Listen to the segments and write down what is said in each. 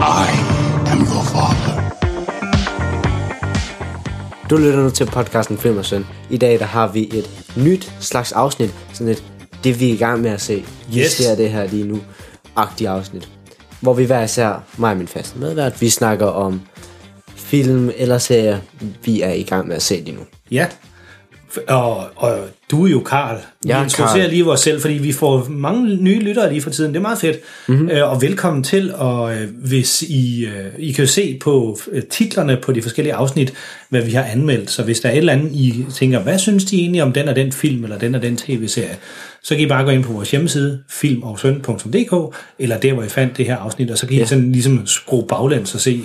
I am your father. Du lytter nu til podcasten Film og Søn. I dag der har vi et nyt slags afsnit, sådan et, det vi er i gang med at se. Vi Yes. ser det her lige nu, agtige afsnit. Hvor vi hver især, mig og min faste medvært, vi snakker om film eller serier, vi er i gang med at se lige nu. Ja. Og, og du er jo Karl. Vi er introducerer Karl. lige vores selv, fordi vi får mange nye lyttere lige for tiden. Det er meget fedt. Mhm. Mm-hmm. Øh, og velkommen til. Og øh, hvis I, øh, I kan jo se på titlerne på de forskellige afsnit, hvad vi har anmeldt. Så hvis der er et eller andet, I tænker, hvad synes de egentlig om den og den film, eller den og den tv-serie, så kan I bare gå ind på vores hjemmeside, filmogsøn.dk, eller der, hvor I fandt det her afsnit, og så kan I sådan ligesom skrue baglæns og se,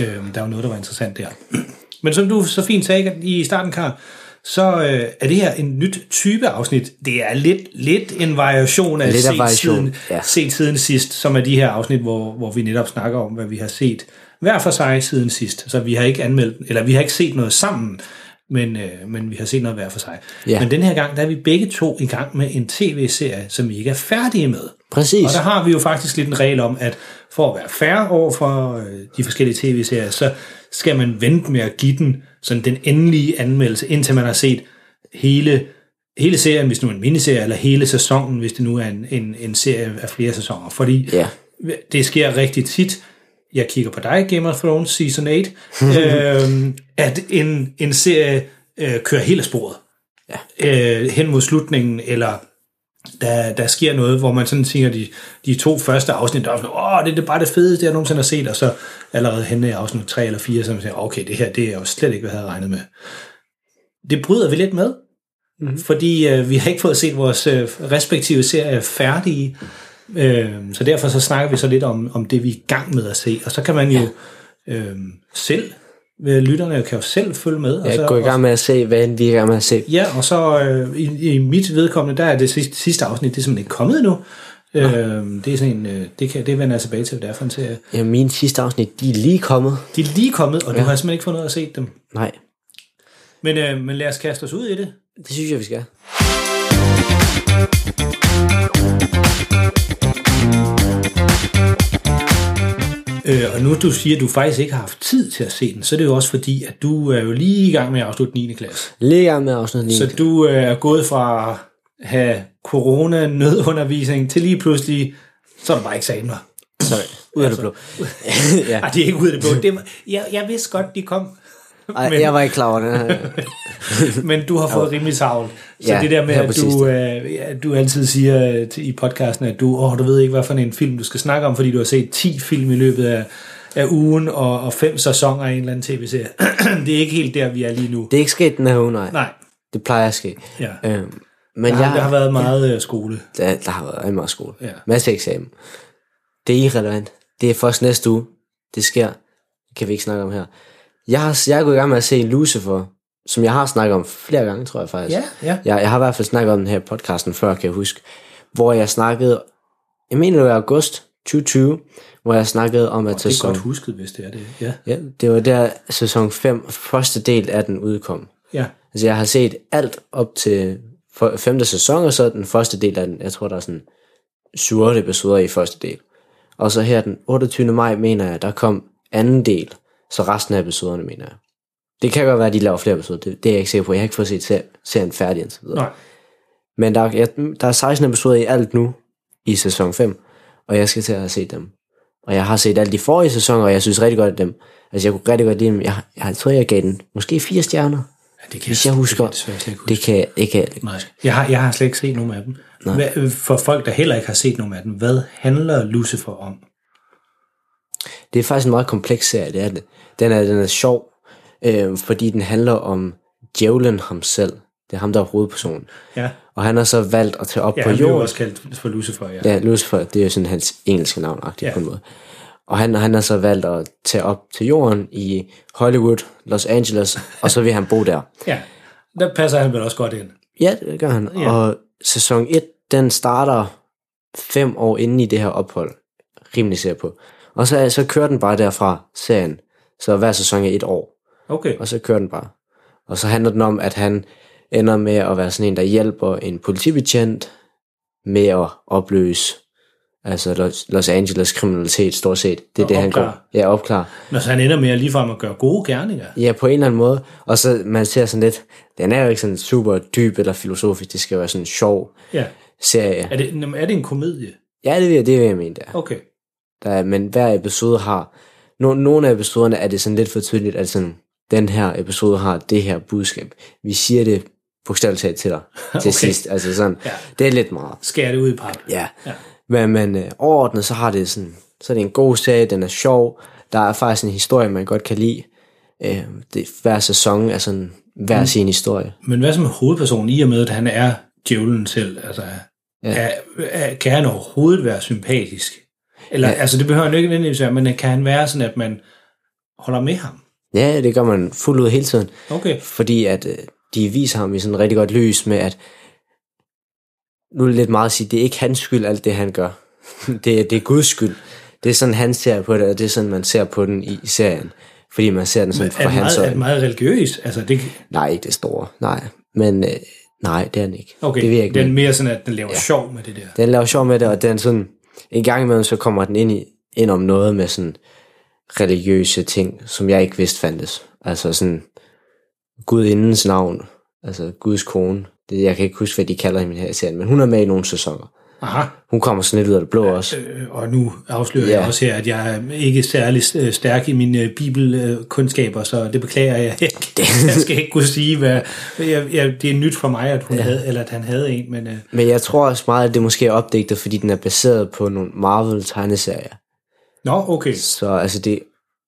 øh, der var noget, der var interessant der. Men som du så fint sagde i starten, Kar, så øh, er det her en nyt type afsnit. Det er lidt, lidt en variation af, Lidt set, variation, siden, ja. set siden sidst, som er de her afsnit, hvor, hvor vi netop snakker om, hvad vi har set hver for sig siden sidst. Så vi har ikke anmeldt, eller vi har ikke set noget sammen, men, øh, men vi har set noget hver for sig. Ja. Men den her gang, der er vi begge to i gang med en tv-serie, som vi ikke er færdige med. Præcis. Og der har vi jo faktisk lidt en regel om, at for at være færre over for øh, de forskellige tv-serier, så skal man vente med at give den sådan den endelige anmeldelse, indtil man har set hele, hele serien, hvis det nu er en miniserie, eller hele sæsonen, hvis det nu er en, en, en serie af flere sæsoner. Fordi Ja. det sker rigtig tit, jeg kigger på dig, Game of Thrones Season 8, øhm, at en, en serie øh, kører hele sporet. Ja. Øh, hen mod slutningen, eller der, der sker noget, hvor man sådan tænker, de, de to første afsnit, der er sådan, åh, det er bare det fedeste, jeg nogensinde har set, og så allerede henne i afsnit 3 eller 4, så man siger, okay, det her, det er jo slet ikke, hvad jeg havde regnet med. Det bryder vi lidt med, mm-hmm. fordi øh, vi har ikke fået set vores øh, respektive serier færdige, øh, så derfor så snakker vi så lidt om, om det, vi er i gang med at se, og så kan man jo øh, selv, lytterne kan jo selv følge med. og Jeg så, går i gang med at se, hvad vi er i gang med at se. Ja, og så øh, i, i mit vedkommende, der er det sidste, sidste afsnit, det er simpelthen ikke kommet endnu. Øh, det er sådan en, øh, det, kan, det vender jeg tilbage til, hvad det er for en serie. Ja, mine sidste afsnit, de er lige kommet. De er lige kommet, og ja. du har simpelthen ikke fået noget at se dem. Nej, Men, øh, men lad os kaste os ud i det. det synes jeg, vi skal. Øh, og nu du siger, at du faktisk ikke har haft tid til at se den, så er det jo også fordi, at du er jo lige i gang med at afslutte 9. klasse. Lige i gang med afsnit 9. Så du øh, er gået fra at have corona-nødundervisning til lige pludselig, så er der bare eksamener. Sorry, ud af det blå. ja. Ej, det er ikke ud af det blå. Det jeg, jeg vidste godt, de kom. Ej, Men- jeg var ikke klar over det. Men du har fået rimelig travlt. Så Ja, det der med, ja, at du, øh, ja, du altid siger til, i podcasten, at du, åh, du ved ikke, hvad for en film du skal snakke om, fordi du har set 10 film i løbet af, af ugen, og, og fem sæsoner af en eller anden tv-serie. det er ikke helt der, vi er lige nu. Det er ikke sket den her uge, nej. Nej, Det plejer at ske. ja. Øhm, men Der har, jeg, der har været meget øh, skole. der, der har været meget skole. Ja. Masse eksamen. Det er irrelevant. Det er først næste uge. Det sker. Det kan vi ikke snakke om her. Jeg har, jeg er gået i gang med at se Lucifer, som jeg har snakket om flere gange, tror jeg faktisk. Ja, ja. Jeg, jeg har i hvert fald snakket om den her podcasten før, kan jeg huske. Hvor jeg snakkede, jeg mener det var august 2020, hvor jeg snakkede om, at Det er sæson, godt husket, hvis det er det. Ja, ja, det var der sæson 5, første del af den udkom. ja. Altså, jeg har set alt op til femte sæson, og så den første del af den. Jeg tror, der er sådan 7 episoder i første del. Og så her den 28. maj, mener jeg, der kom anden del. Så resten af episoderne, mener jeg. Det kan godt være, at de laver flere episoder. Det, det er jeg ikke sikker på. Jeg har ikke fået set ser- serien færdig indtil videre. Nej. Men der, er- jeg, der er 16 episoder i alt nu i sæson 5, og jeg skal til at have set dem. Og jeg har set alle de forrige sæsoner, og jeg synes rigtig godt af dem. Altså, jeg kunne rigtig godt lide dem. Jeg, jeg, jeg tror, jeg gav den måske fire stjerner. ja det kan Hvis jeg husker, det, kan jeg desværre slet ikke det huske. kan jeg det kan jeg ikke. Nej, jeg har, jeg har slet ikke set nogen af dem. Hvad, for folk, der heller ikke har set nogen af dem, hvad handler Lucifer om? Det er faktisk en meget kompleks serie, det er det. Den er, den er sjov, øh, fordi den handler om djævlen ham selv. Det er ham, der er hovedpersonen. Ja, Og han har så valgt at tage op ja på han bliver jo jorden. også kaldt for Lucifer, ja. Ja, Lucifer, det er jo sådan hans engelske navn, ja. Ja. på en måde. Og han, han har så valgt at tage op til jorden i Hollywood, Los Angeles, og så vil han bo der. Ja, der passer han vel også godt ind. Ja, det gør han. Ja. Ja. Og sæson 1, den starter fem år inden i det her ophold. Rimelig ser på. Og så, så kører den bare derfra, serien. Så hver sæson er et år. Okay. Og så kører den bare. Og så handler den om, at han ender med at være sådan en, der hjælper en politibetjent med at opløse altså Los, Angeles kriminalitet stort set. Det er Og det, han opklare. går. Ja, opklar. Når så han ender med at ligefrem at gøre gode gerninger. Ja, på en eller anden måde. Og så man ser sådan lidt, den er jo ikke sådan super dyb eller filosofisk, det skal være sådan en sjov Ja. serie. Er det, er det en komedie? Ja, det vil jeg, det jeg mene, det er. Okay. Der er. Men hver episode har, no, nogle af episoderne er det sådan lidt for tydeligt, at sådan, den her episode har det her budskab. Vi siger det bogstaveligt talt til dig til Okay. sidst. Altså sådan, Ja. det er lidt meget. Skærer det ud i pap. Ja. Ja. Men, men øh, overordnet, så har det sådan, så er det en god serie, den er sjov. Der er faktisk en historie, man godt kan lide. Øh, det, hver sæson er sådan hver mm. sin historie. Men hvad som hovedpersonen i og med, at han er djævlen selv? Altså, ja. er, er, kan han overhovedet være sympatisk? Eller, ja. altså det behøver han ikke nødvendigvis være, men kan han være sådan, at man holder med ham? Ja, det gør man fuldt ud hele tiden. Okay. Fordi at øh, de viser ham i sådan rigtig godt lys med, at nu er det lidt meget at sige, det er ikke hans skyld, alt det han gør. det, er- det er Guds skyld. Det er sådan, han ser på det, og det er sådan, man ser på den i, i serien. Fordi man ser den sådan fra hans meget, er det øjne. meget religiøs? Altså, det, Nej, ikke det store. Nej. Men øh, nej, det er den ikke. okay, det ikke den er mere sådan, at den laver ja. sjov med det der. Den laver sjov med det, og den sådan, en gang imellem, så kommer den ind, i, ind om noget med sådan religiøse ting, som jeg ikke vidste fandtes. Altså sådan, Gudindens navn, altså Guds kone. Det, jeg kan ikke huske, hvad de kalder hende her i serien, men hun er med i nogle sæsoner. Aha. Hun kommer sådan lidt ud af det blå også. Øh, og nu afslører Ja. jeg også her, at jeg er ikke særlig øh, stærk i mine øh, bibelkundskaber, så det beklager jeg ikke. Jeg skal ikke kunne sige, hvad... Jeg, jeg, det er nyt for mig, at, hun ja. havde, eller at han havde en, men... Øh, Men jeg tror også meget, at det måske er opdigtet, fordi den er baseret på nogle Marvel-tegneserier. nå, okay. Så altså det...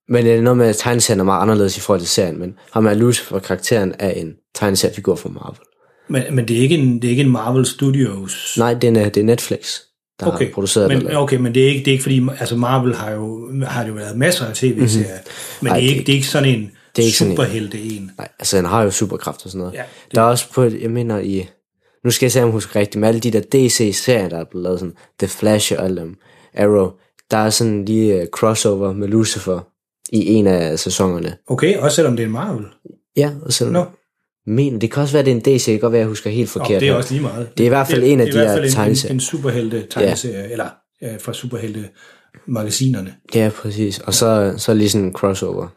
Men det er noget med, at tegneserien er meget anderledes i forhold til serien, men ham er Lucifer karakteren af en tegneseriefigur fra Marvel. Men, men det, er ikke en, det er ikke en Marvel Studios... Nej, den er, det er Netflix, der okay. har produceret men, den. Okay, men det er ikke, det er ikke fordi, altså Marvel har jo, har jo været masser af tv-serier, mm-hmm. men Ej, det, er ikke, det- det er ikke sådan en det er ikke sådan en- superhelte. Nej, altså han har jo superkræfter og sådan noget. Ja, der er også på, jeg mener i, nu skal jeg se, om jeg husker rigtigt, med alle de der DC-serier, der er blevet lavet sådan, The Flash og alle dem, Arrow, der er sådan lige uh, crossover med Lucifer i en af sæsonerne. Okay, også selvom det er en Marvel. Ja, og så Nå. men det kan også være, det er en DC, det kan godt være, jeg husker helt forkert. det er også lige meget. Det er i hvert fald en af det er de her fald en, en, tegneserier. superhelte tegneserie, ja. eller øh, fra superhelte magasinerne. Ja, præcis. Og så, så lige sådan en crossover.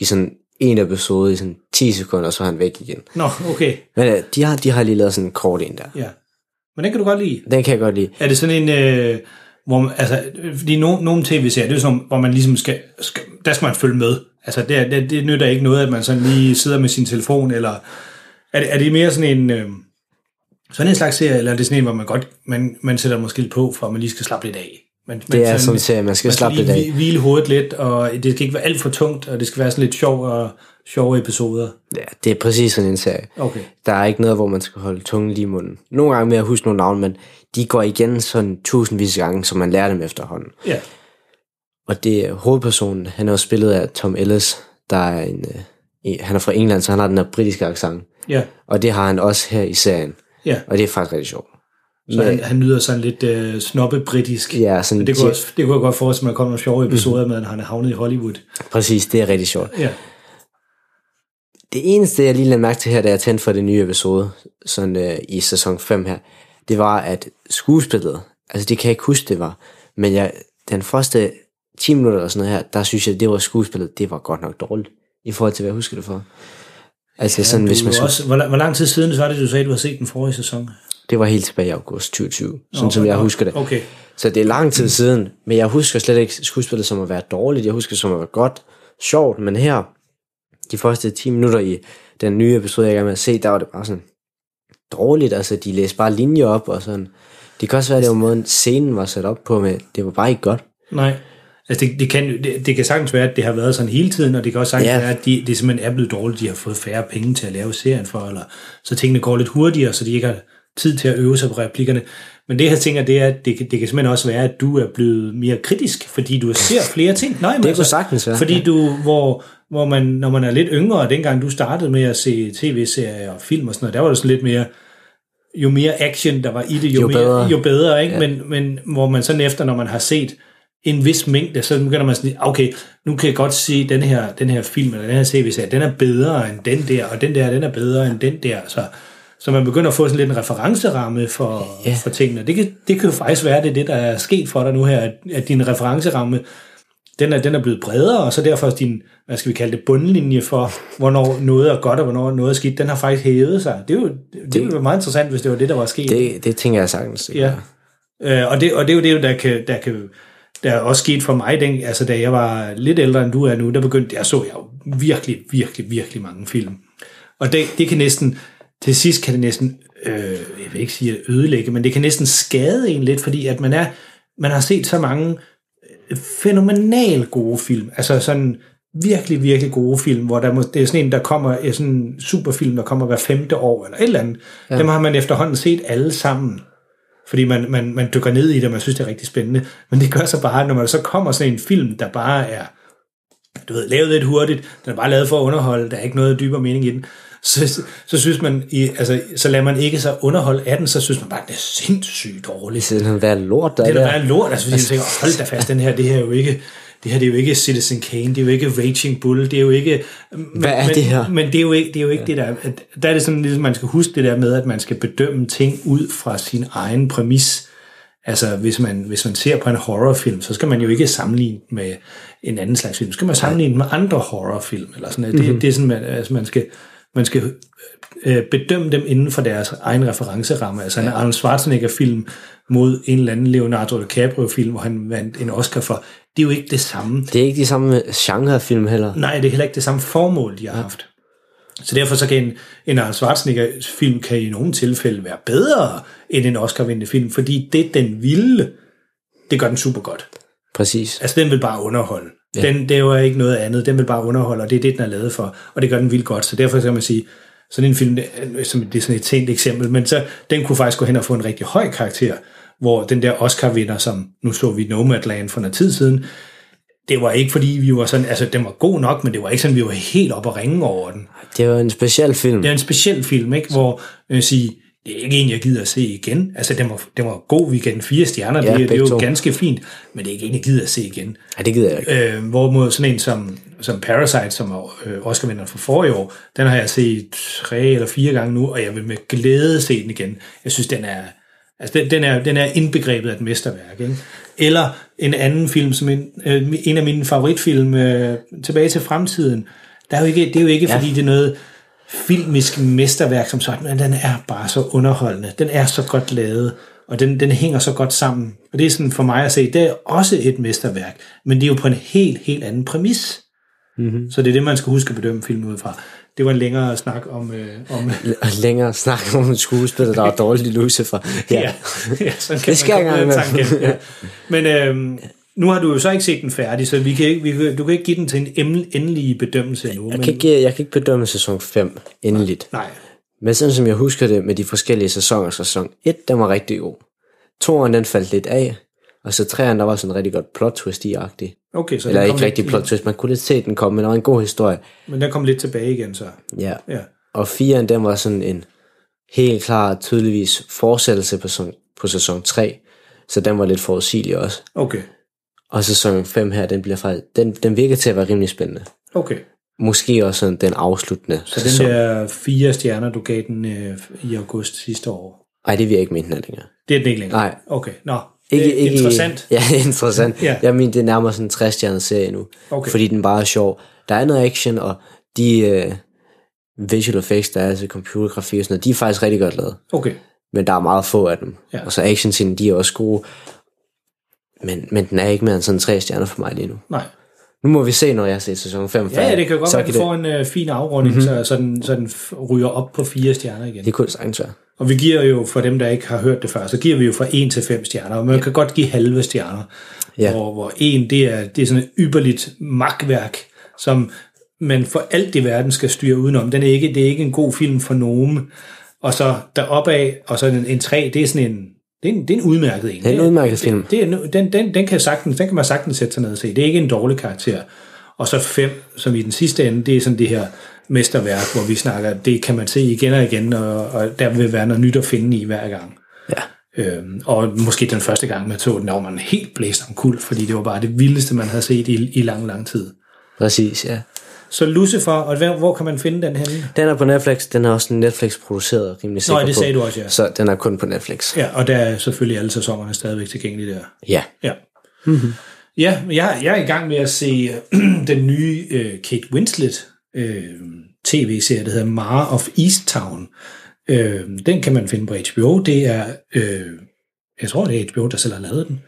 I sådan en episode i sådan 10 sekunder, og så er han væk igen. Nå, okay, Men uh, de, har, de har lige lavet sådan en kort en der. ja. Men den kan du godt lide. Den kan jeg godt lide. Er det sådan en, øh, hvor man, altså, fordi no, nogle tv-serier, det er sådan, hvor man ligesom skal, skal, der skal man følge med. Altså, det, det, det nytter ikke noget, at man sådan lige sidder med sin telefon, eller er det, er det mere sådan en, øh, sådan en slags serie, eller er det sådan en, hvor man godt, man, man sætter måske lidt på, for at man lige skal slappe lidt af? Man, Det er sådan en serie, man skal slappe lidt af. hvi- hvile hovedet lidt, og det skal ikke være alt for tungt, og det skal være sådan lidt sjov og sjove episoder. Ja, det er præcis sådan en serie. Okay. Der er ikke noget, hvor man skal holde tungen lige i munden. Nogle gange med at huske nogle navne, men de går igen sådan tusindvis af gange, så man lærer dem efterhånden. Ja. Og det er hovedpersonen, han er jo spillet af Tom Ellis, der er en, øh, en- han er fra England, så han har den her britiske accent. Ja, Og det har han også her i serien. ja. Og det er faktisk rigtig sjovt. Så han, han lyder sådan lidt øh, snoppe britisk. Ja, sådan, Det kunne, også, det kunne jeg godt forestille mig, at der kommer nogle sjove episoder med, at han er havnet i Hollywood. Præcis, det er rigtig sjovt. Ja. Det eneste, jeg lige lagde mærke til her, da jeg tændte for det nye episode, sådan øh, i sæson 5 her, det var, at skuespillet, altså det kan jeg ikke huske, det var, men jeg, den første 10 minutter eller sådan noget her, der synes jeg, det var skuespillet, det var godt nok dårligt, i forhold til, hvad jeg husker det for. Altså ja, sådan, hvis man også, hvor, lang- hvor lang tid siden så var det, du sagde, at du har set den forrige sæson? Det var helt tilbage i august 2020, sådan Nå, som jeg nå, husker det. Okay. Så det er lang tid siden, men jeg husker slet ikke skuespillet som at være dårligt. Jeg husker som at være godt, sjovt, men her, de første 10 minutter i den nye episode, jeg er i gang med at se, der var det bare sådan dårligt. Altså, de læste bare linjer op og sådan. Det kan også være, det var måden, scenen var sat op på, men det var bare ikke godt. Nej. Altså det, det, kan, det, det kan sagtens være, at det har været sådan hele tiden, og det kan også sagtens Ja. være, at de, det simpelthen er blevet dårligt, de har fået færre penge til at lave serien for, eller så tingene går lidt hurtigere, så de ikke har tid til at øve sig på replikkerne. Men det jeg tænker, det er, at det, kan- det kan simpelthen også være, at du er blevet mere kritisk, fordi du ser flere ting. Nej, men Det kunne sagtens være, Fordi du, hvor, hvor man, når man er lidt yngre, dengang du startede med at se tv-serier og film og sådan noget, der var det sådan lidt mere, jo mere action der var i det, jo, Jo mere, bedre. jo bedre, ikke? Ja. Men, men hvor man sådan efter, når man har set en vis mængde, så begynder man sådan, okay, nu kan jeg godt se den her, den her film, eller den her tv-serie, den er bedre end den der, og den der, den er bedre end den der, så, så man begynder at få sådan lidt en referenceramme for, Ja. for tingene. Det kan, det kan jo faktisk være, det er det, der er sket for dig nu her, at, at din referenceramme, den er, den er blevet bredere, og så derfor din, hvad skal vi kalde det, bundlinje for, hvornår noget er godt, og hvornår noget er skidt, den har faktisk hævet sig. Det, er jo, det, det ville være meget interessant, hvis det var det, der var sket. Det, det tænker jeg sagtens. Ja. Øh, og, det, og det er jo det, der kan, der kan der er også sket for mig, den, altså da jeg var lidt ældre end du er nu, der begyndte jeg, så jeg jo virkelig, virkelig, virkelig mange film. Og det, det kan næsten, til sidst kan det næsten, øh, jeg vil ikke sige at ødelægge, men det kan næsten skade en lidt, fordi at man er, man har set så mange øh, fænomenal gode film, altså sådan virkelig, virkelig gode film, hvor der må, det er sådan en, der kommer, er sådan en superfilm, der kommer hver femte år, eller et eller andet. Ja. Dem har man efterhånden set alle sammen fordi man, man, man dykker ned i det, og man synes, det er rigtig spændende. Men det gør så bare, når man så kommer sådan en film, der bare er du ved, lavet lidt hurtigt, den er bare lavet for at underholde, der er ikke noget dybere mening i den, så, så synes man, i, altså, så lader man ikke så underholde af den, så synes man bare, det er sindssygt dårligt. Det er hvad lort, der Det er bare en lort, altså, fordi man tænker, hold da fast, den her, det her er jo ikke, det her det er jo ikke Citizen Kane, det er jo ikke Raging Bull, det er jo ikke... Men, Hvad er men, det her? Men det er jo ikke, det, er jo ikke ja. det der... at- Der er det sådan, ligesom man skal huske det der med, at man skal bedømme ting ud fra sin egen præmis. Altså, hvis man, hvis man ser på en horrorfilm, så skal man jo ikke sammenligne med en anden slags film. Så skal man sammenligne med andre horrorfilm, eller sådan noget. Mhm. Det, det er sådan, man, altså, man skal, man skal øh, bedømme dem inden for deres egen referenceramme. Altså en Arnold Schwarzenegger-film mod en eller anden Leonardo DiCaprio-film, hvor han vandt en Oscar for. Det er jo ikke det samme. Det er ikke de samme genrefilm heller. Nej, det er heller ikke det samme formål, de har haft. Så derfor så kan en, en Arnold Schwarzenegger-film kan i nogle tilfælde være bedre end en Oscar-vindende film, fordi det, den ville, det gør den super godt. Præcis. Altså, den vil bare underholde. Ja. Den, det jo ikke noget andet. Den vil bare underholde, og det er det, den er lavet for. Og det gør den vildt godt. Så derfor kan man sige, sådan en film, er- som det er sådan et tænkt eksempel, men så, den kunne faktisk gå hen og få en rigtig høj karakter, hvor den der Oscar-vinder, som nu så vi Nomadland for noget tid siden, det var ikke fordi, vi var sådan, altså den var god nok, men det var ikke sådan, vi var helt op og ringe over den. Det var en speciel film. Det er en speciel film, ikke? hvor jeg vil sige, det er ikke en, jeg gider at se igen. Altså, den var, den var god, den fire stjerner, Ja, det, det er jo to. ganske fint, men det er ikke en, jeg gider at se igen. Ja, det gider jeg ikke. Øh, hvorimod sådan en som, som Parasite, som er øh, Oscar-vinder for forrige år, den har jeg set tre eller fire gange nu, og jeg vil med glæde se den igen. Jeg synes, den er, altså den, den er, den er indbegrebet af et mesterværk. Ikke? Eller en anden film, som en, øh, en af mine favoritfilm, øh, Tilbage til fremtiden, der er jo ikke, det er jo ikke, ja. fordi det er noget filmisk mesterværk som sådan, men den er bare så underholdende. Den er så godt lavet, og den, den hænger så godt sammen. Og det er sådan for mig at se, det er også et mesterværk, men det er jo på en helt, helt anden præmis. Mm-hmm. Så det er det, man skal huske at bedømme filmen ud fra. Det var en længere snak om... Øh, om Og længere snak om en skuespiller, der er dårligt i Lucifer. Ja. ja, ja sådan kan Det skal man komme med tanken, ja. Men øhm, nu har du jo så ikke set den færdig, så vi kan ikke, vi kan, du kan ikke give den til en endelig bedømmelse endnu. Jeg men, kan, ikke, jeg kan ikke bedømme sæson 5 endeligt. Nej, Men sådan som jeg husker det med de forskellige sæsoner, sæson 1, den var rigtig god. Toren, den faldt lidt af. Og så træerne, der var sådan en rigtig godt plot twist i agtig okay. Så Eller ikke rigtig lidt, plot twist, man kunne lidt se den komme, men der var en god historie. Men den kom lidt tilbage igen, så. Ja. Ja. Og 4'eren, den var sådan en helt klar, tydeligvis fortsættelse på, på sæson 3. Så den var lidt forudsigelig også. Okay, Og sæson 5 her, den bliver faktisk, den, den virker til at være rimelig spændende. okay. Måske også sådan den afsluttende Så sæson. den der fire stjerner, du gav den øh, i august sidste år, Ej, det vil jeg ikke mene, den er længere. det er den ikke længere? Nej. Okay, nå. Ikke, det er ikke, interessant. Ja, interessant. Ja. Jeg mener, det er nærmere sådan en 60 stjernet serie nu. Okay. Fordi den bare er sjov. Der er noget action, og de uh, visual effects, der er, altså computergrafi og sådan noget, de er faktisk rigtig godt lavet. Okay, Men der er meget få af dem. Ja. Og så action de er også gode. Men, men den er ikke mere end sådan tre stjerner for mig lige nu. nej. Nu må vi se, når jeg har set sæson 5 Ja, ja, det kan godt være, at den får en øh, fin afrunding, Mhm. mm-hmm. så, så, den, så den ryger op på fire stjerner igen. Det kunne det sagtens være. Og vi giver jo, for dem, der ikke har hørt det før, så giver vi jo fra 1 til 5 stjerner, og man ja. kan godt give halve stjerner, Ja. hvor, hvor 1, det er, det er sådan et ypperligt magtværk, som man for alt i verden skal styre udenom. Den er ikke, det er ikke en god film for nogen. Og så deroppe af, og så en, en 3, det er sådan en, Det er en, det er en udmærket en. Det er en udmærket film. Det, det er, en- den, den, den, kan sagtens, den kan man sagtens sætte sig ned og se. Det er ikke en dårlig karakter. Og så fem, som i den sidste ende, det er sådan det her mesterværk, hvor vi snakker, det kan man se igen og igen, og, og der vil være noget nyt at finde i hver gang. Ja. Øhm, og måske den første gang, man så den, der var man helt blæst om kul, fordi det var bare det vildeste, man havde set i, i lang, lang tid. Præcis, ja. Så Lucifer, og hvor, hvor kan man finde den henne? Den er på Netflix. Den er også Netflix-produceret, rimelig sikker det på. sagde du også, ja. Så den er kun på Netflix. Ja, og der er selvfølgelig alle sæsonerne stadigvæk tilgængelige der. Ja. Ja. Mm-hmm. Ja, jeg, jeg er i gang med at se den nye øh, Kate Winslet øh, tv-serie, der hedder Mare of Easttown. Øh, den kan man finde på HBO. Det er, øh, jeg tror det er HBO, der selv har lavet den.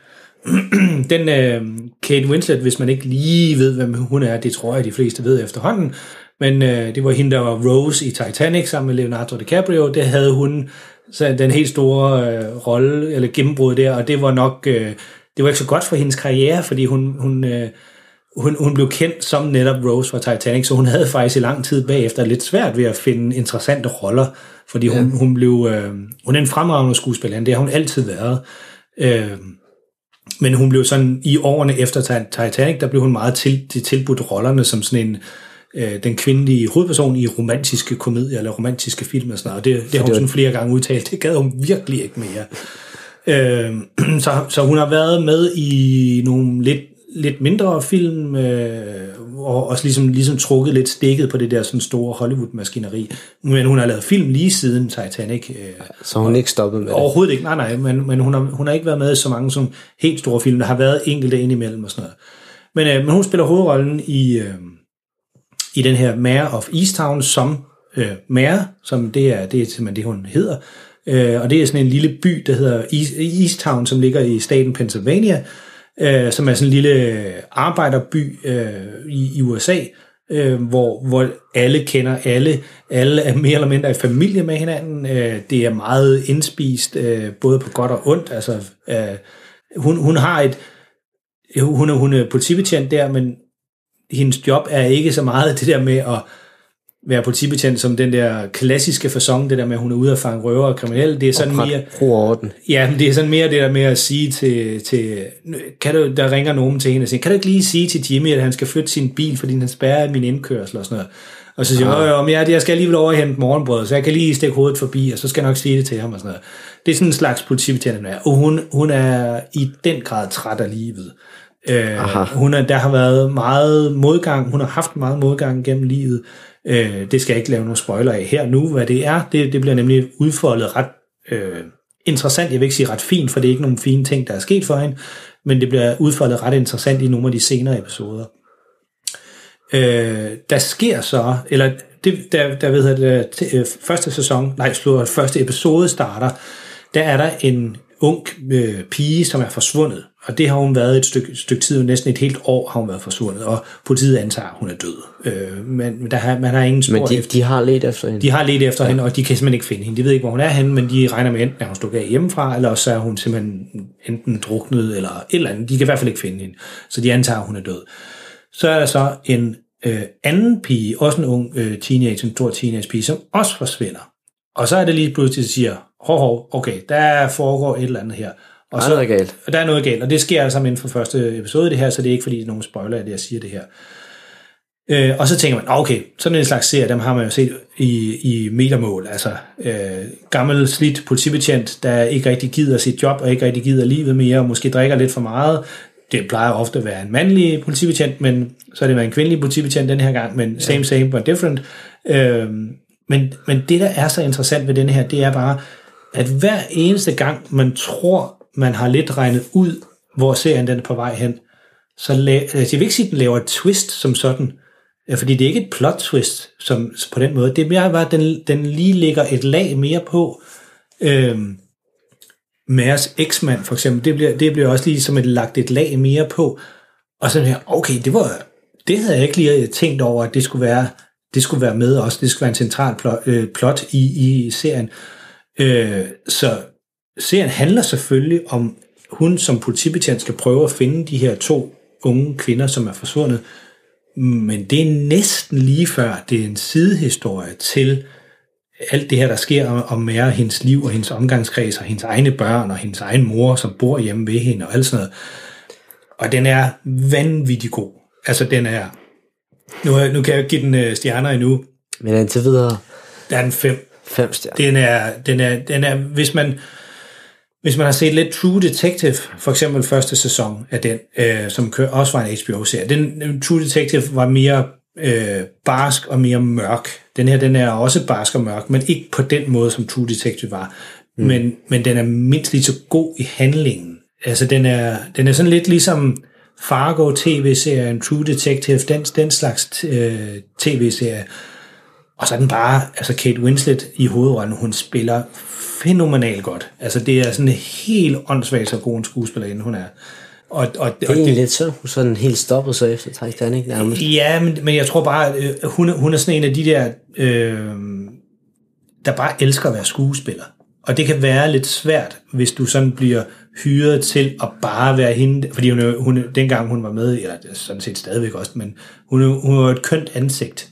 den øh, Kate Winslet, hvis man ikke lige ved, hvem hun er, det tror jeg, de fleste ved efterhånden. Men øh, det var hende, der var Rose i Titanic sammen med Leonardo DiCaprio. Der havde hun så den helt store øh, rolle, eller gennembrud der, og det var nok, øh, det var ikke så godt for hendes karriere, fordi hun, hun, øh, hun, hun blev kendt som netop Rose fra Titanic, så hun havde faktisk i lang tid bagefter lidt svært ved at finde interessante roller, fordi hun, hun blev, øh, hun er en fremragende skuespiller, det har hun altid været. Øh, men hun blev sådan, i årene efter Titanic, der blev hun meget til, til tilbudt rollerne som sådan en, øh, den kvindelige hovedperson i romantiske komedier eller romantiske film og sådan noget. Og det, det har hun sådan flere gange udtalt. Det gad hun virkelig ikke mere. Øh, så, så hun har været med i nogle lidt, lidt mindre film, øh, og også ligesom, ligesom trukket lidt stikket på det der sådan store Hollywood-maskineri. Men hun har lavet film lige siden Titanic. Øh, Så hun er ikke stoppet med det. Overhovedet ikke, nej nej, men, men hun, har, hun har ikke været med i så mange som helt store film. Der har været enkelte indimellem og sådan noget. Men, øh, men hun spiller hovedrollen i, øh, i den her Mare of Easttown som øh, Mare, som det er, det er simpelthen det, hun hedder. Øh, og det er sådan en lille by, der hedder East, Easttown, som ligger i staten Pennsylvania, øh, som er sådan en lille arbejderby øh, i, i USA, øh, hvor, hvor alle kender alle, alle er mere eller mindre i familie med hinanden. Øh, det er meget indspist, øh, både på godt og ondt. Altså, øh, hun, hun har et, hun er, hun er politibetjent der, men hendes job er ikke så meget det der med at være politibetjent som den der klassiske façon, det der med, at hun er ude at fange røver og kriminelle. Det er sådan mere... Og orden. Ja, det er sådan mere det der med at sige til, til kan du, der ringer nogen til hende og siger, kan du ikke lige sige til Jimmy, at han skal flytte sin bil, fordi han spærrer min indkørsel og sådan noget. Og så siger jeg, ah. jeg, jeg skal alligevel over og hente morgenbrød, så jeg kan lige stikke hovedet forbi, og så skal jeg nok sige det til ham og sådan noget. Det er sådan en slags politibetjent, er. og hun, hun er i den grad træt af livet. Øh, hun er, der har været meget modgang, hun har haft meget modgang gennem livet. Øh, det skal jeg ikke lave nogen spoiler af her nu, hvad det er. Det, det bliver nemlig udfoldet ret øh, interessant. Jeg vil ikke sige ret fint, for det er ikke nogen fine ting, der er sket for hende, men det bliver udfoldet ret interessant i nogle af de senere episoder. Øh, der sker så, eller det, der, der ved jeg, øh, første sæson, nej, slutter, første episode starter, der er der en ung øh, pige, som er forsvundet. Og det har hun været et stykke, stykke tid, næsten et helt år har hun været forsvundet, og politiet antager, at hun er død. Øh, men der har, man har ingen spor Men de, efter. de har let efter hende. De har let efter ja. hende, og de kan simpelthen ikke finde hende. De ved ikke, hvor hun er henne, men de regner med, enten at hun stukket af hjemmefra, eller også er hun simpelthen enten druknet, eller et eller andet. De kan i hvert fald ikke finde hende. Så de antager, at hun er død. Så er der så en øh, anden pige, også en ung øh, teenage, en stor teenage pige, som også forsvinder. Og så er det lige pludselig, at siger, hov, hov, okay, der foregår et eller andet her. Og Der er så, noget galt. Og der er noget galt, og det sker altså inden for første episode det her, så det er ikke fordi, det er nogen spoiler det, jeg siger det her. Øh, og så tænker man, okay, sådan en slags serie, dem har man jo set i, i metermål. Altså øh, gammel, slidt politibetjent, der ikke rigtig gider sit job, og ikke rigtig gider livet mere, og måske drikker lidt for meget. Det plejer ofte at være en mandlig politibetjent, men så er det været en kvindelig politibetjent den her gang, men same, same, but different. Øh, men, men det, der er så interessant ved denne her, det er bare, at hver eneste gang, man tror, man har lidt regnet ud, hvor serien den er på vej hen, så la- altså, jeg vil ikke sige, at den laver et twist som sådan, øh, fordi det er ikke et plot twist som, på den måde. Det er mere bare, at den, den lige lægger et lag mere på. Øhm, Mærs eksmand for eksempel, det bliver, det bliver også lige som et lagt et lag mere på. Og så her, okay, det var, det havde jeg ikke lige tænkt over, at det skulle være, det skulle være med også. Det skulle være en central plot, øh, plot i, i serien. Øh, så serien handler selvfølgelig om, hun som politibetjent skal prøve at finde de her to unge kvinder, som er forsvundet. Men det er næsten lige før, det er en sidehistorie til alt det her, der sker om, mere hendes liv og hendes omgangskreds og hendes egne børn og hendes egen mor, som bor hjemme ved hende og alt sådan noget. Og den er vanvittig god. Altså, den er... Nu, nu kan jeg give den øh, stjerner endnu. Men indtil videre, Der er den fem. Fem stjerner. Den er, den er, den er, hvis man, hvis man har set lidt True Detective, for eksempel første sæson af den, øh, som kører, også var en HBO-serie, den øh, True Detective var mere øh, barsk og mere mørk. Den her, den er også barsk og mørk, men ikke på den måde, som True Detective var. Mm. Men, men den er mindst lige så god i handlingen. Altså, den er, den er sådan lidt ligesom Fargo tv-serien, True Detective, den, den slags øh, tv-serie. Og så er den bare, altså Kate Winslet i hovedrollen, hun spiller fænomenalt godt. Altså det er sådan en helt åndssvagt så god en skuespillerinde, hun er. Og, og, og Det er egentlig lidt så. Hun sådan helt stoppet så efter Titanic nærmest. Ja, men, men jeg tror bare, øh, hun, hun er sådan en af de der, øh, der bare elsker at være skuespiller. Og det kan være lidt svært, hvis du sådan bliver hyret til at bare være hende, fordi hun, hun, dengang hun var med, eller sådan set stadigvæk også, men hun, hun var et kønt ansigt.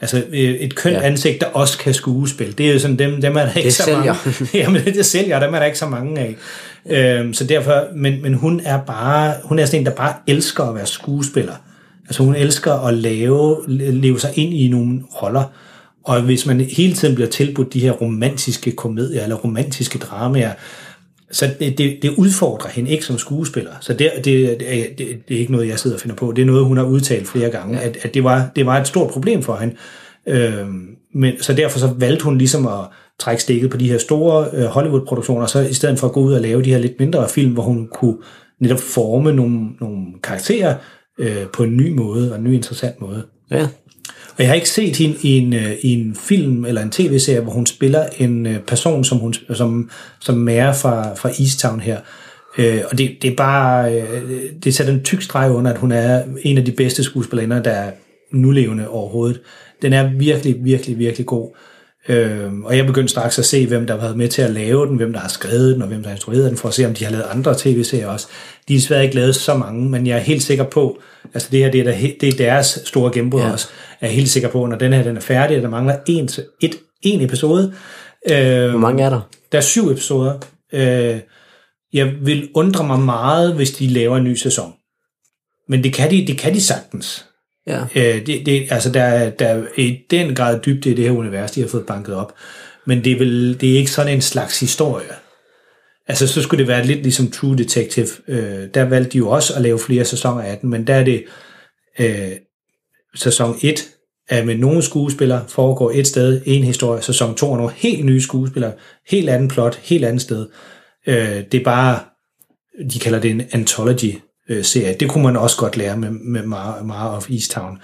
Altså øh, et kønt Ja. ansigt, der også kan skuespille. Det er jo sådan, dem, dem er der ikke Det så sælger. mange. Jamen det, det sælger, og dem er der ikke så mange af. Øhm, så derfor, men, men hun er bare, hun er sådan en, der bare elsker at være skuespiller. Altså hun elsker at lave, leve sig ind i nogle roller. Og hvis man hele tiden bliver tilbudt de her romantiske komedier, eller romantiske dramaer, så det, det, det udfordrer hende ikke som skuespiller. Så det, det, det, er- det, er ikke noget, jeg sidder og finder på. Det er noget, hun har udtalt flere gange, at, at det, var, det var et stort problem for hende. Øhm, men, så derfor så valgte hun ligesom at trække stikket på de her store øh, Hollywood-produktioner, så i stedet for at gå ud og lave de her lidt mindre film, hvor hun kunne netop forme nogle, nogle karakterer øh, på en ny måde, og en ny interessant måde. Ja. Og jeg har ikke set hende i en, øh, i en film eller en tv-serie, hvor hun spiller en øh, person, som, hun, som, som Mare fra, fra Easttown her. Øh, og det, det er bare, øh, det sætter en tyk streg under, at hun er en af de bedste skuespillerinder, der er nulevende overhovedet. Den er virkelig, virkelig, virkelig god. Øh, og jeg begyndte straks at se, hvem der har været med til at lave den, hvem der har skrevet den, og hvem der har instrueret den, for at se, om de har lavet andre tv-serier også. De har desværre ikke lavet så mange, men jeg er helt sikker på, altså det her det er, der, det er deres store gennembrud ja. også, er helt sikker på, når den her den er færdig, og der mangler en, et, en episode. Øh, Hvor mange er der? der er syv episoder. Øh, jeg vil undre mig meget, hvis de laver en ny sæson. Men det kan de, det kan de sagtens. Ja. Øh, det, det, altså der, er- der er i den grad dybde i det her univers, de har fået banket op. Men det er, vel, det er ikke sådan en slags historie. Altså så skulle det være lidt ligesom True Detective. Øh, der valgte de jo også at lave flere sæsoner af den, men der er det øh, sæson 1 er med nogle skuespillere, foregår et sted, en historie. Sæson 2 er nogle helt nye skuespillere, helt anden plot, helt andet sted. Øh, det er bare, de kalder det en anthology-serie. Det kunne man også godt lære med, med Mara, Mara of Easttown.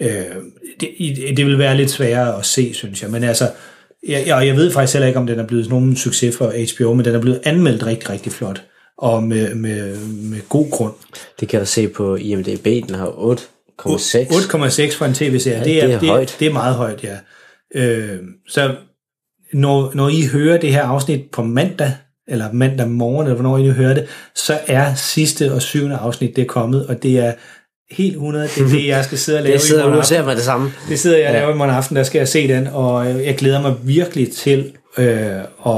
Øh, det, det vil være lidt sværere at se, synes jeg. Men altså, jeg, jeg, jeg ved faktisk heller ikke, om den er blevet nogen succes for HBO, men den er blevet anmeldt rigtig, rigtig flot. Og med, med, med god grund. Det kan du se på IMDb, den har 8 8,6 for en tv-serie. Ja, det, er, det er det, højt. det er meget højt, ja. Øh, så når, når I hører det her afsnit på mandag, eller mandag morgen, eller hvornår I nu hører det, så er sidste og syvende afsnit det er kommet, og det er helt 100, det er det, jeg skal sidde og lave Det sidder i morgen og ser aften. med det samme. Det sidder jeg og Ja. laver i morgen aften, der skal jeg se den, og øh, jeg glæder mig virkelig til øh, at,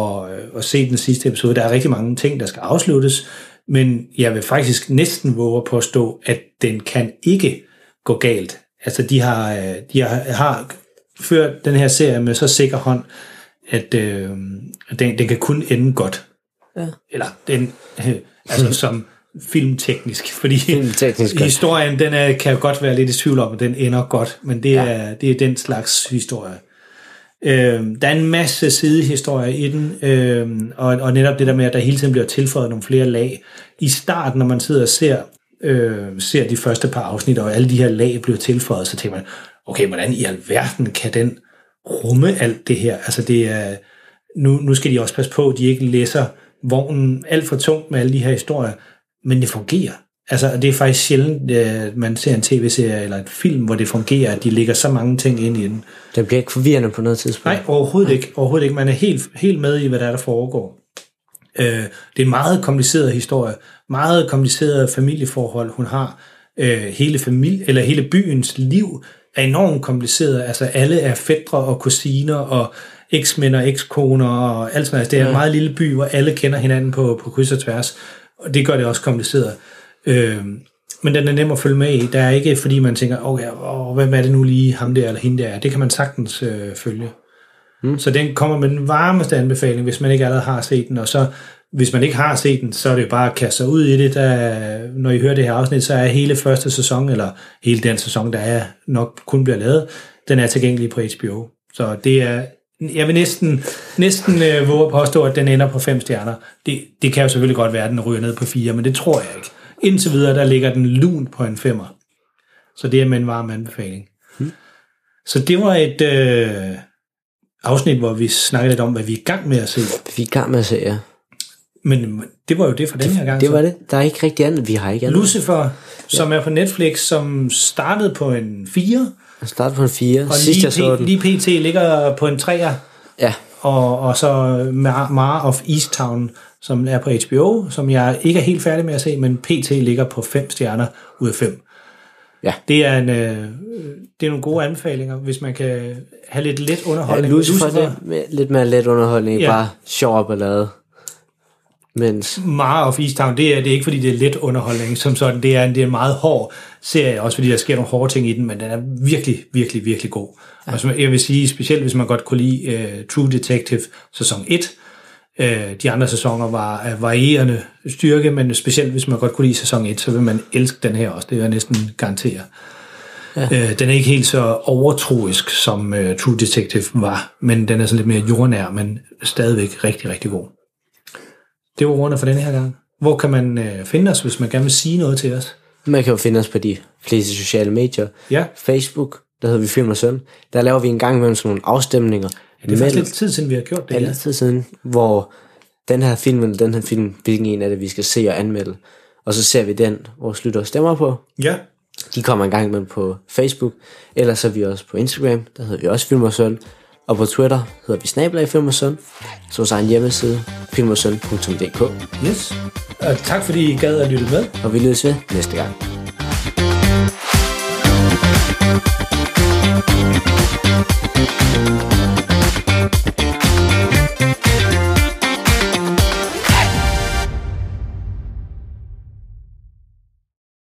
at se den sidste episode. Der er rigtig mange ting, der skal afsluttes, men jeg vil faktisk næsten våge på at stå, at den kan ikke gå galt. Altså, de har, øh, de har, har ført den her serie med så sikker hånd, at øh, den, den kan kun ende godt. Ja. Eller den, øh, altså som filmteknisk, fordi Filmteknisk historien, den er, kan jo godt være lidt i tvivl om, at den ender godt, men det, ja. er, det er den slags historie. Øh, der er en masse sidehistorier i den, øh, og, og netop det der med, at der hele tiden bliver tilføjet nogle flere lag. I starten, når man sidder og ser, øh, ser de første par afsnit, og alle de her lag bliver tilføjet, så tænker man, okay, hvordan i alverden kan den rumme alt det her? Altså det er, nu, nu skal de også passe på, at de ikke læser vognen alt for tungt med alle de her historier, men det fungerer. Altså, det er faktisk sjældent, at man ser en tv-serie eller et film, hvor det fungerer, at de lægger så mange ting ind i den. Det bliver ikke forvirrende på noget tidspunkt. Nej, overhovedet ikke. Overhovedet ikke. Man er helt, helt med i, hvad der er, der foregår. Øh, det er en meget kompliceret historie. Meget kompliceret familieforhold, hun har. Øh, hele, familie, eller hele byens liv er enormt kompliceret. Altså alle er fædre og kusiner, og eksmænd og ekskoner og alt sådan noget. Det er en meget lille by, hvor alle kender hinanden på, på kryds og tværs, og det gør det også kompliceret. Øh, men den er nem at følge med i. Der er ikke, fordi man tænker, okay, åh, hvem er det nu lige, ham der eller hende der er. Det kan man sagtens øh, følge. Mm. Så den kommer med den varmeste anbefaling, hvis man ikke allerede har set den, og så hvis man ikke har set den, så er det jo bare at kaste sig ud i det. Der, når I hører det her afsnit, så er hele første sæson, eller hele den sæson, der er nok kun bliver lavet, den er tilgængelig på HBO. Så det er, jeg vil næsten, næsten øh, våge at påstå, at den ender på fem stjerner. Det, det kan jo selvfølgelig godt være, at den ryger ned på fire, men det tror jeg ikke. Indtil videre, der ligger den lun på en femmer. Så det er med en varm anbefaling. Hmm. Så det var et øh, afsnit, hvor vi snakkede lidt om, hvad vi er i gang med at se. Vi er i gang med at se, ja. Men det var jo det for den her gang. Det så. var det. Der er ikke rigtig andet. Vi har ikke andet. Lucifer, som er på Netflix, som startede på en 4, Jeg startede på en 4. og Sidst jeg så lige, den. lige pt. ligger på en 3'er, Ja, og, og så Mar, Mar of Easttown, som er på HBO, som jeg ikke er helt færdig med at se, men pt. ligger på 5 stjerner ud af 5. Ja. Det er, en, øh, det er nogle gode anbefalinger, hvis man kan have lidt let ja underholdning. Lucifer, det lidt mere let underholdning. Ja. Bare sjov og ballade. Mens, Mara of Easttown, det er, det er ikke fordi, det er let underholdning som sådan. Det er, en, det er en meget hård serie, også fordi der sker nogle hårde ting i den, men den er virkelig, virkelig, virkelig god. Ja. Og som jeg vil sige, specielt hvis man godt kunne lide uh, True Detective sæson 1, uh, de andre sæsoner var af varierende styrke, men specielt hvis man godt kunne lide sæson 1, så vil man elske den her også. Det vil jeg næsten garantere. Ja. Uh, den er ikke helt så overtroisk, som uh, True Detective var, men den er sådan lidt mere jordnær, men stadigvæk rigtig, rigtig god. Det var ordene for denne her gang. Hvor kan man øh, finde os, hvis man gerne vil sige noget til os? man kan jo finde os på de fleste sociale medier. Ja, Facebook, der hedder vi Film og Søn. Der laver vi en gang imellem sådan nogle afstemninger. Det er faktisk lidt tid siden, vi har gjort det. Ja, lidt tid siden, hvor den her film eller den her film, hvilken en af det, vi skal se og anmelde. Og så ser vi den, vores lytter stemmer på. Ja. De kommer en gang imellem på Facebook, ellers er vi også på Instagram, der hedder vi også Film og Søn. Og på Twitter hedder vi Snablag Film og Søn, så vores egen hjemmeside, filmersøn.dk. Yes, og tak fordi I gad at lytte med. Og vi lyttes ved næste gang.